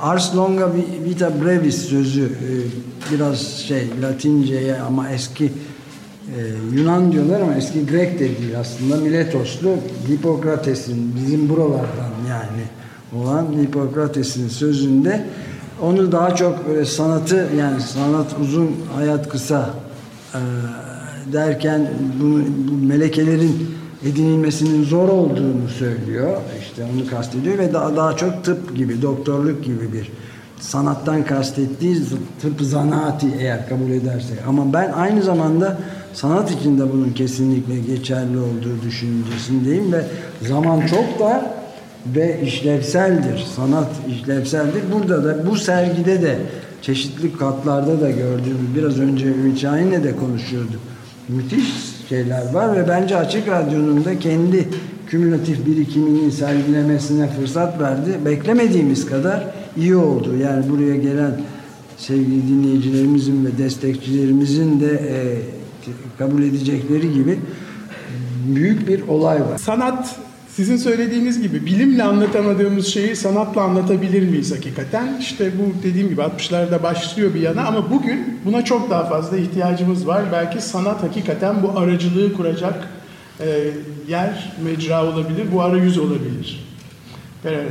Ars longa vita brevis sözü e, biraz şey Latinceye ama eski e, Yunan diyorlar ama eski Grek de değil aslında. Miletoslu Hipokrates'in bizim buralardan yani olan Hipokrates'in sözünde. Onu daha çok böyle sanatı yani sanat uzun hayat kısa e, derken bunu, bu melekelerin edinilmesinin zor olduğunu söylüyor. İşte onu kastediyor ve daha, daha çok tıp gibi, doktorluk gibi bir sanattan kastettiği tıp zanaati eğer kabul edersek. Ama ben aynı zamanda sanat içinde bunun kesinlikle geçerli olduğu düşüncesindeyim ve zaman çok dar ve işlevseldir. Sanat işlevseldir. Burada da bu sergide de çeşitli katlarda da gördüğümüz biraz önce Ümit Şahin'le de konuşuyorduk. Müthiş şeyler var ve bence Açık Radyo'nun da kendi kümülatif birikimini sergilemesine fırsat verdi. Beklemediğimiz kadar iyi oldu. Yani buraya gelen sevgili dinleyicilerimizin ve destekçilerimizin de e, kabul edecekleri gibi büyük bir olay var. Sanat sizin söylediğiniz gibi bilimle anlatamadığımız şeyi sanatla anlatabilir miyiz hakikaten? İşte bu dediğim gibi 60'larda başlıyor bir yana ama bugün buna çok daha fazla ihtiyacımız var. Belki sanat hakikaten bu aracılığı kuracak e, yer, mecra olabilir, bu arayüz olabilir. Evet.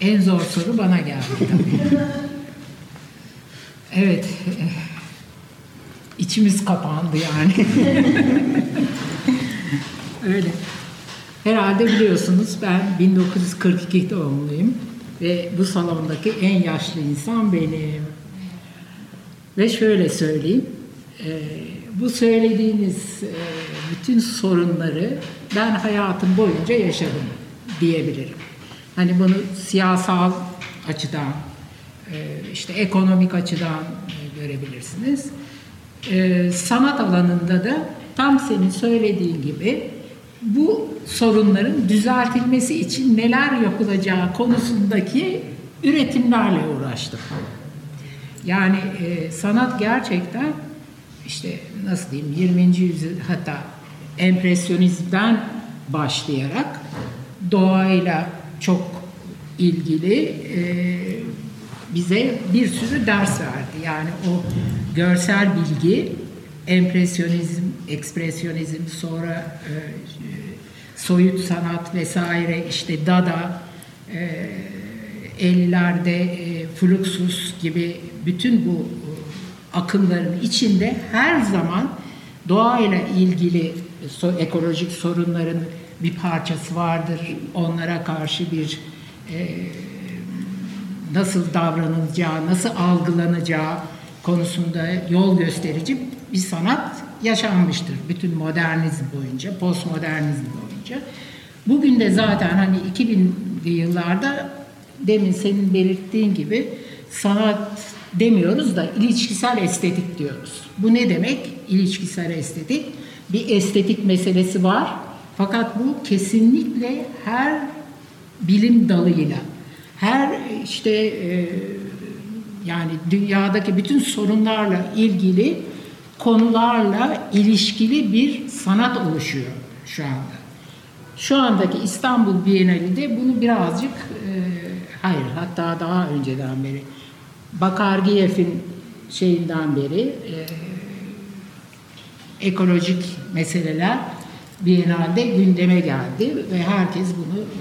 En zor soru bana geldi tabii. evet. İçimiz kapandı yani. Öyle. Herhalde biliyorsunuz ben 1942 doğumluyum ve bu salondaki en yaşlı insan benim. Ve şöyle söyleyeyim, e, bu söylediğiniz e, bütün sorunları ben hayatım boyunca yaşadım diyebilirim. Hani bunu siyasal açıdan, e, işte ekonomik açıdan görebilirsiniz. Sanat alanında da tam senin söylediğin gibi bu sorunların düzeltilmesi için neler yapılacağı konusundaki üretimlerle uğraştım. Yani e, sanat gerçekten işte nasıl diyeyim 20. yüzyıl hatta empresyonizmden başlayarak doğayla çok ilgili e, bize bir sürü ders verdi. Yani o görsel bilgi empresyonizm, ekspresyonizm, sonra e, soyut sanat vesaire işte Dada, e, 50'lerde e, Fluxus gibi bütün bu e, akımların içinde her zaman doğayla ilgili so, ekolojik sorunların bir parçası vardır. Onlara karşı bir e, nasıl davranılacağı, nasıl algılanacağı konusunda yol gösterici bir sanat yaşanmıştır. Bütün modernizm boyunca, postmodernizm boyunca. Bugün de zaten hani 2000'li yıllarda demin senin belirttiğin gibi sanat demiyoruz da ilişkisel estetik diyoruz. Bu ne demek? İlişkisel estetik. Bir estetik meselesi var. Fakat bu kesinlikle her bilim dalıyla, her işte e, yani dünyadaki bütün sorunlarla ilgili konularla ilişkili bir sanat oluşuyor şu anda. Şu andaki İstanbul Bienali'de bunu birazcık e, hayır hatta daha önceden beri Bakargiyev'in şeyinden beri e, ekolojik meseleler Biennale'de gündeme geldi ve herkes bunu e,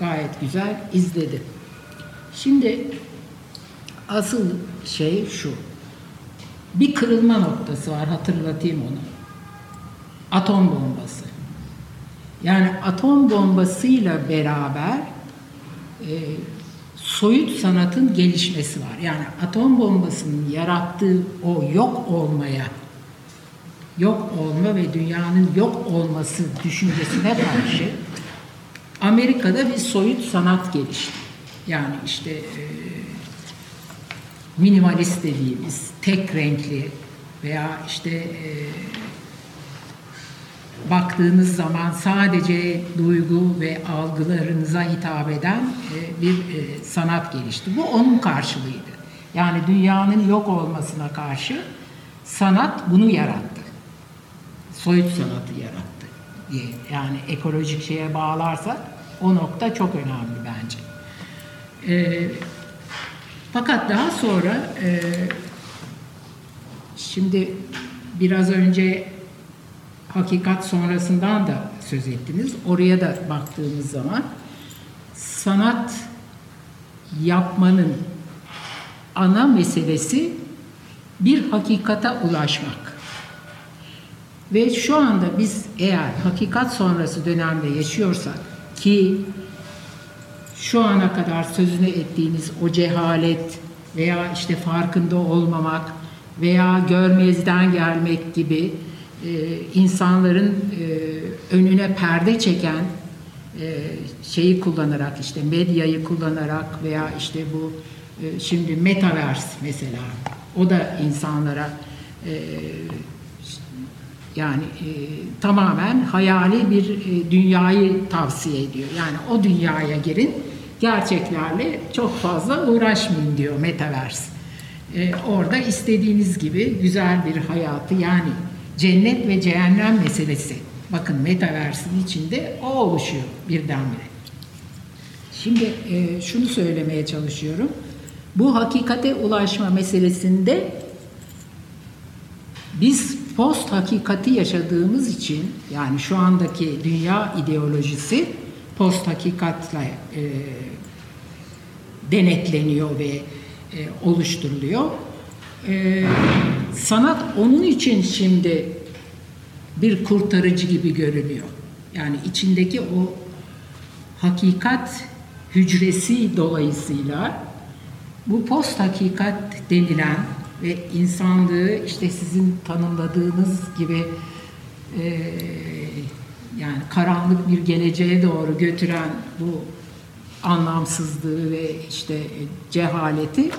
gayet güzel izledi. Şimdi asıl şey şu. Bir kırılma noktası var hatırlatayım onu. Atom bombası. Yani atom bombasıyla beraber e, soyut sanatın gelişmesi var. Yani atom bombasının yarattığı o yok olmaya, yok olma ve dünyanın yok olması düşüncesine karşı Amerika'da bir soyut sanat gelişti. Yani işte e, minimalist dediğimiz tek renkli veya işte e, baktığınız zaman sadece duygu ve algılarınıza hitap eden e, bir e, sanat gelişti. Bu onun karşılığıydı. Yani dünyanın yok olmasına karşı sanat bunu yarattı. Soyut sanatı yarattı diye. Yani ekolojik şeye bağlarsak o nokta çok önemli bence. Ee, Fakat daha sonra e, şimdi biraz önce hakikat sonrasından da söz ettiniz. Oraya da baktığımız zaman sanat yapmanın ana meselesi bir hakikata ulaşmak. Ve şu anda biz eğer hakikat sonrası dönemde yaşıyorsak ki şu ana kadar sözünü ettiğiniz o cehalet veya işte farkında olmamak veya görmezden gelmek gibi e, insanların e, önüne perde çeken e, şeyi kullanarak işte medyayı kullanarak veya işte bu e, şimdi metaverse mesela o da insanlara e, yani e, tamamen hayali bir e, dünyayı tavsiye ediyor. Yani o dünyaya girin, gerçeklerle çok fazla uğraşmayın diyor Metaverse. E, orada istediğiniz gibi güzel bir hayatı yani cennet ve cehennem meselesi. Bakın Metaverse'in içinde o oluşuyor birdenbire. Şimdi e, şunu söylemeye çalışıyorum. Bu hakikate ulaşma meselesinde biz post hakikati yaşadığımız için yani şu andaki dünya ideolojisi post hakikatle e, denetleniyor ve e, oluşturuluyor. E, sanat onun için şimdi bir kurtarıcı gibi görünüyor. Yani içindeki o hakikat hücresi dolayısıyla bu post hakikat denilen ve insanlığı işte sizin tanımladığınız gibi e, yani karanlık bir geleceğe doğru götüren bu anlamsızlığı ve işte cehaleti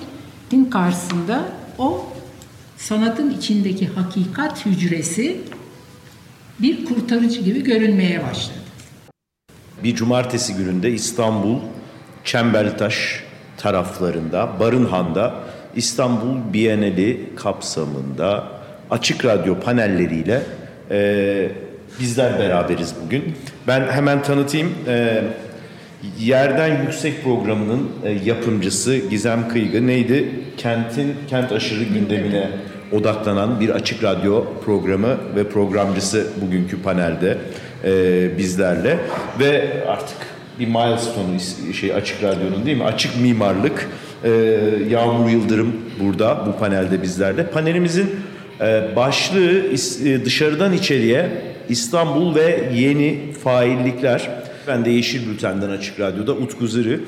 din karşısında o sanatın içindeki hakikat hücresi bir kurtarıcı gibi görünmeye başladı. Bir cumartesi gününde İstanbul Çembertaş taraflarında Barınhan'da İstanbul Bienali kapsamında açık radyo panelleriyle e, bizler beraberiz bugün. Ben hemen tanıtayım. E, Yerden Yüksek programının e, yapımcısı Gizem Kıygı neydi? Kentin kent aşırı gündemine odaklanan bir açık radyo programı ve programcısı bugünkü panelde e, bizlerle ve artık bir milestone şey açık radyonun değil mi? Açık mimarlık e, Yağmur Yıldırım burada bu panelde bizlerle. Panelimizin e, başlığı e, dışarıdan içeriye İstanbul ve yeni faillikler. Ben de Yeşil Bülten'den Açık Radyo'da Utku Zırı.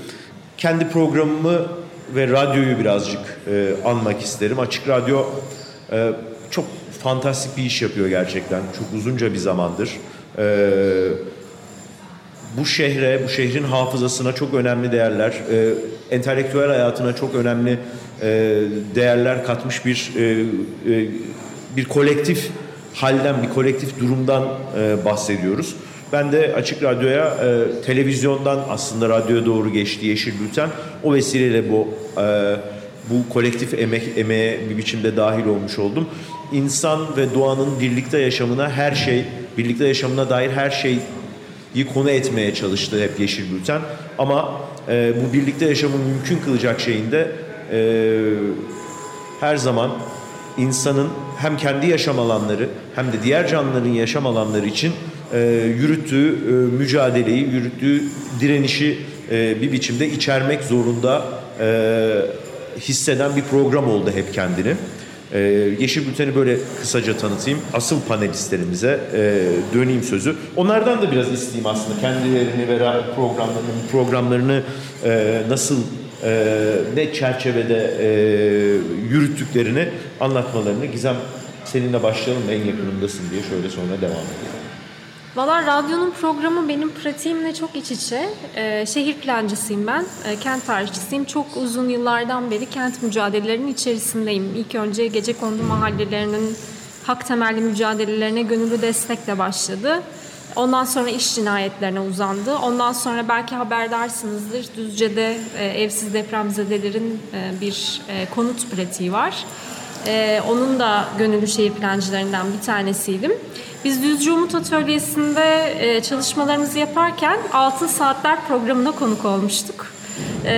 Kendi programımı ve radyoyu birazcık e, anmak isterim. Açık Radyo e, çok fantastik bir iş yapıyor gerçekten. Çok uzunca bir zamandır. E, bu şehre, bu şehrin hafızasına çok önemli değerler, e, entelektüel hayatına çok önemli e, değerler katmış bir e, e, bir kolektif halden, bir kolektif durumdan e, bahsediyoruz. Ben de Açık Radyo'ya e, televizyondan aslında radyoya doğru geçti Yeşil Bülten. O vesileyle bu e, bu kolektif emek emeğe bir biçimde dahil olmuş oldum. İnsan ve doğanın birlikte yaşamına her şey, birlikte yaşamına dair her şey konu etmeye çalıştı hep Yeşil Bülten. Ama e, bu birlikte yaşamı mümkün kılacak şeyinde e, her zaman insanın hem kendi yaşam alanları hem de diğer canlıların yaşam alanları için e, yürüttüğü e, mücadeleyi, yürüttüğü direnişi e, bir biçimde içermek zorunda e, hisseden bir program oldu hep kendini. Ee, Yeşil Bülten'i böyle kısaca tanıtayım. Asıl panelistlerimize e, döneyim sözü. Onlardan da biraz isteyeyim aslında. Kendilerini ve programlarını, programlarını e, nasıl e, ne çerçevede e, yürüttüklerini anlatmalarını. Gizem seninle başlayalım en yakınındasın diye şöyle sonra devam edelim. Valla radyonun programı benim pratiğimle çok iç içe. Ee, şehir plancısıyım ben, ee, kent tarihçisiyim. Çok uzun yıllardan beri kent mücadelelerinin içerisindeyim. İlk önce gece kondu mahallelerinin hak temelli mücadelelerine gönüllü destekle başladı. Ondan sonra iş cinayetlerine uzandı. Ondan sonra belki haberdarsınızdır Düzce'de e, evsiz depremzedelerin e, bir e, konut pratiği var. E, onun da gönüllü şehir plancılarından bir tanesiydim. Biz Düzce Umut Atölyesi'nde e, çalışmalarımızı yaparken Altın Saatler programına konuk olmuştuk. E,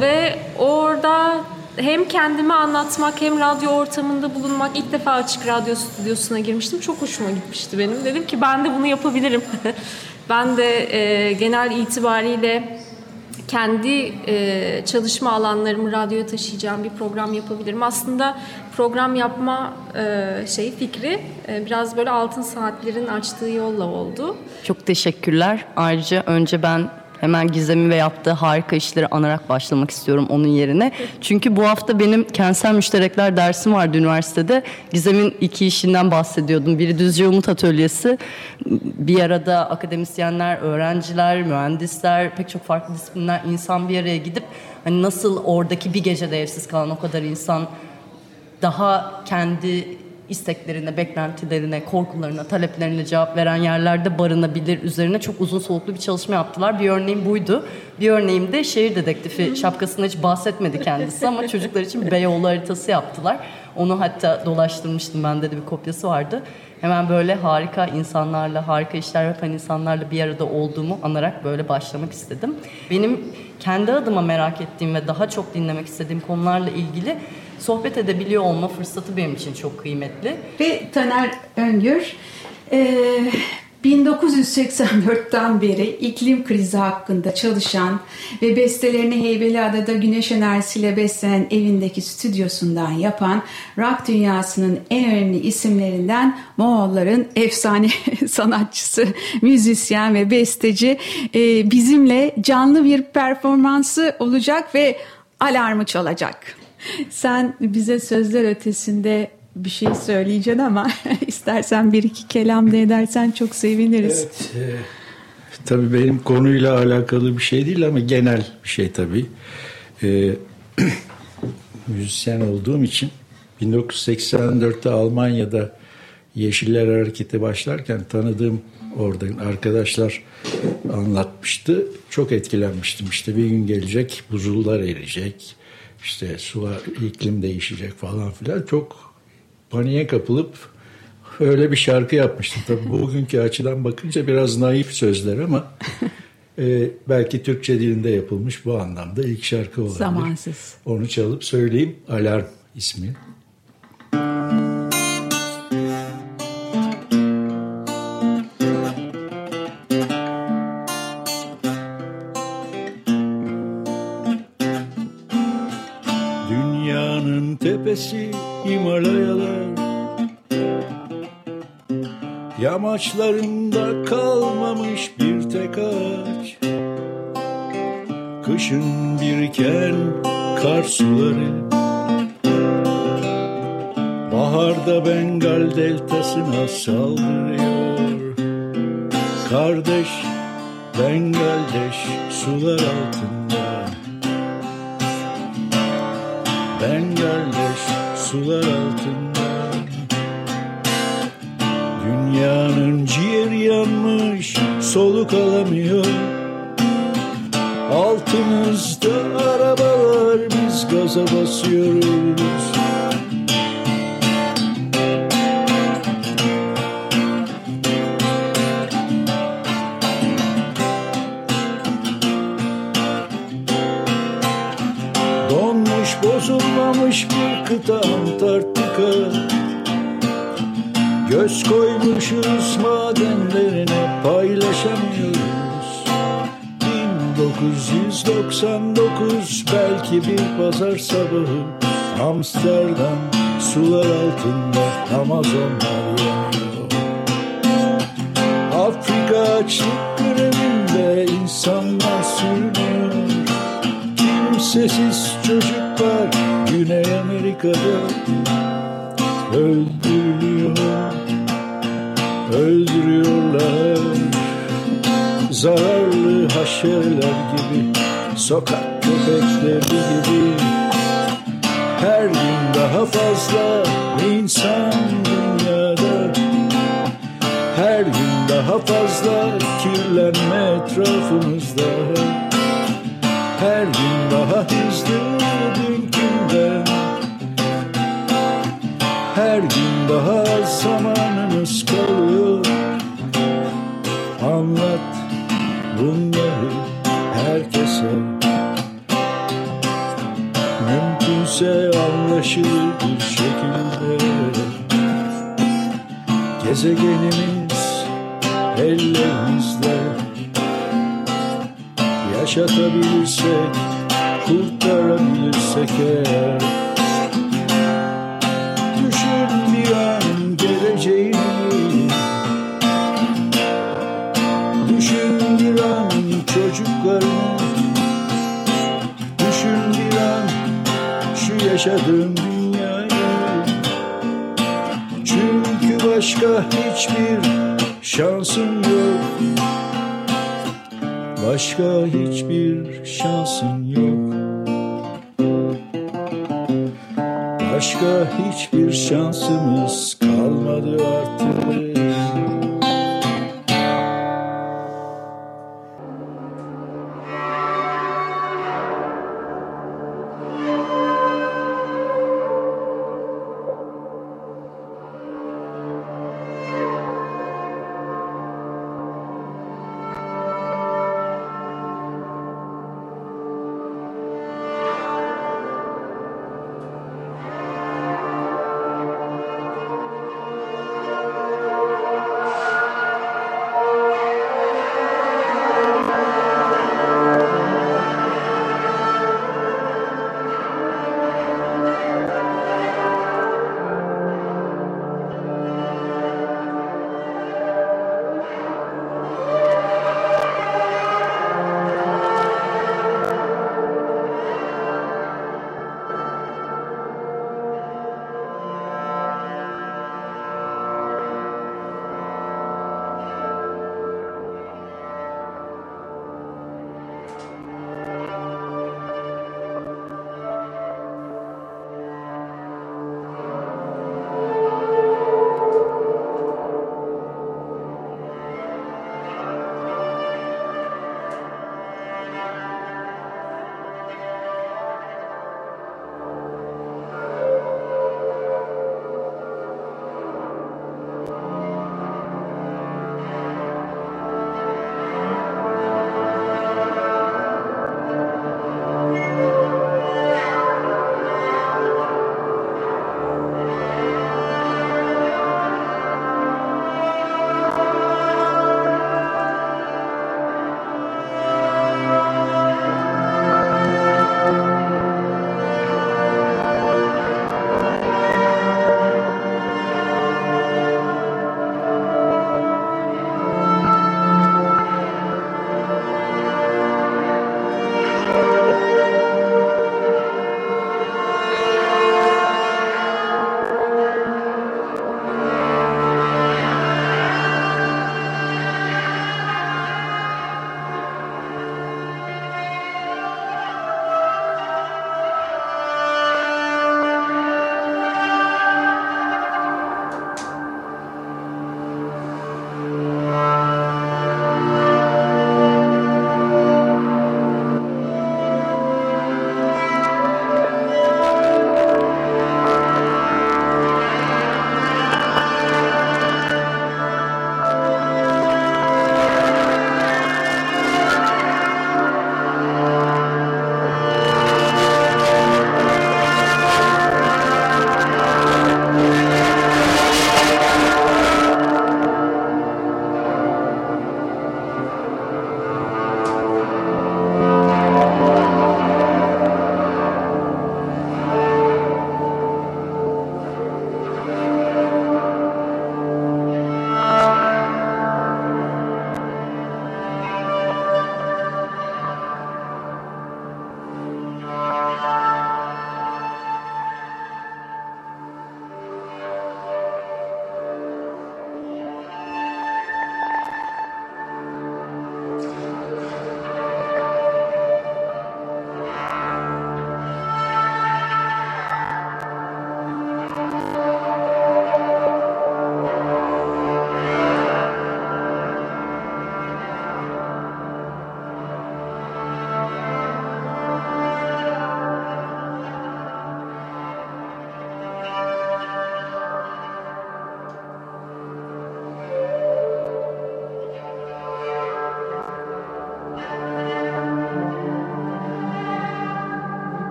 ve orada hem kendimi anlatmak hem radyo ortamında bulunmak ilk defa açık radyo stüdyosuna girmiştim. Çok hoşuma gitmişti benim. Dedim ki ben de bunu yapabilirim. ben de e, genel itibariyle kendi e, çalışma alanlarımı radyoya taşıyacağım bir program yapabilirim. Aslında program yapma e, şey fikri e, biraz böyle altın saatlerin açtığı yolla oldu. Çok teşekkürler. Ayrıca önce ben Hemen Gizem'in ve yaptığı harika işleri anarak başlamak istiyorum onun yerine. Çünkü bu hafta benim kentsel müşterekler dersim vardı üniversitede. Gizem'in iki işinden bahsediyordum. Biri Düzce Umut Atölyesi. Bir arada akademisyenler, öğrenciler, mühendisler, pek çok farklı disiplinler insan bir araya gidip hani nasıl oradaki bir gecede evsiz kalan o kadar insan daha kendi isteklerine, beklentilerine, korkularına, taleplerine cevap veren yerlerde barınabilir üzerine çok uzun soluklu bir çalışma yaptılar. Bir örneğim buydu. Bir örneğim de şehir dedektifi şapkasında hiç bahsetmedi kendisi ama çocuklar için Beyoğlu haritası yaptılar. Onu hatta dolaştırmıştım bende de bir kopyası vardı. Hemen böyle harika insanlarla, harika işler yapan insanlarla bir arada olduğumu anarak böyle başlamak istedim. Benim kendi adıma merak ettiğim ve daha çok dinlemek istediğim konularla ilgili sohbet edebiliyor olma fırsatı benim için çok kıymetli. Ve Taner Öngür, 1984'ten beri iklim krizi hakkında çalışan ve bestelerini Heybeliada'da güneş enerjisiyle beslenen evindeki stüdyosundan yapan rock dünyasının en önemli isimlerinden Moğolların efsane sanatçısı, müzisyen ve besteci e, bizimle canlı bir performansı olacak ve alarmı çalacak. Sen bize sözler ötesinde bir şey söyleyeceksin ama istersen bir iki kelam da edersen çok seviniriz. Evet, e, tabii benim konuyla alakalı bir şey değil ama genel bir şey tabii. E, müzisyen olduğum için 1984'te Almanya'da Yeşiller Hareketi başlarken tanıdığım orada arkadaşlar anlatmıştı. Çok etkilenmiştim. İşte bir gün gelecek, buzullar eriyecek işte sular, iklim değişecek falan filan çok paniğe kapılıp öyle bir şarkı yapmıştım. Tabii bugünkü açıdan bakınca biraz naif sözler ama e, belki Türkçe dilinde yapılmış bu anlamda ilk şarkı olabilir. Zamansız. Onu çalıp söyleyeyim. Alarm ismi. Yamaçlarında kalmamış bir tek ağaç. Kışın biriken kar suları Baharda Bengal deltasına saldırıyor. Kardeş Bengaldeş sular altında. Bengaldeş sular altında Dünyanın ciğeri yanmış soluk alamıyor. Altımızda arabalar biz gaza basıyoruz. Donmuş bozulmamış bir kıta Antarktika Göz koymuşuz madenlerine paylaşamıyoruz. 1999 belki bir pazar sabahı. Amsterdam sular altında Amazonlar yanıyor. Afrika açlık grevinde insanlar sürünüyor. Kimsesiz çocuklar Güney Amerika'da öldürülüyor Öldürüyorlar. Zararlı haşereler gibi Sokak köpekleri gibi. Her gün daha fazla insan dünyada. Her gün daha fazla kirlenme etrafımızda. Her gün daha hızlı dünkünden her gün daha az Anlat bunları herkese. Mümkünse anlaşılır bir şekilde. Gezegenimiz ellerimizde. Yaşatabilirsek, kurtarabilirsek eğer şu yaşadığın dünyayı. Çünkü başka hiçbir şansın yok. Başka hiçbir şansın yok. Başka hiçbir şansımız kalmadı artık